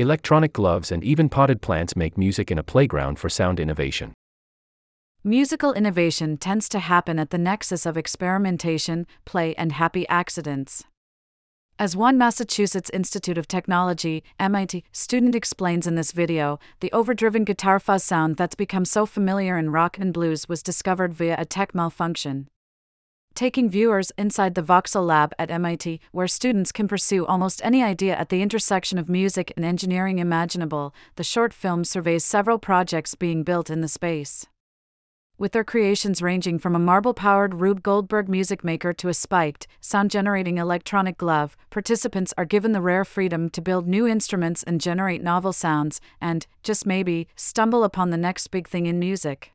electronic gloves, and even potted plants make music in a playground for sound innovation. Musical innovation tends to happen at the nexus of experimentation, play, and happy accidents. As one Massachusetts Institute of Technology, MIT, student explains in this video, the overdriven guitar fuzz sound that's become so familiar in rock and blues was discovered via a tech malfunction. Taking viewers inside the Voxel Lab at MIT, where students can pursue almost any idea at the intersection of music and engineering imaginable, the short film surveys several projects being built in the space with their creations ranging from a marble powered Rube Goldberg music maker to a spiked, sound generating electronic glove, participants are given the rare freedom to build new instruments and generate novel sounds, and, just maybe, stumble upon the next big thing in music.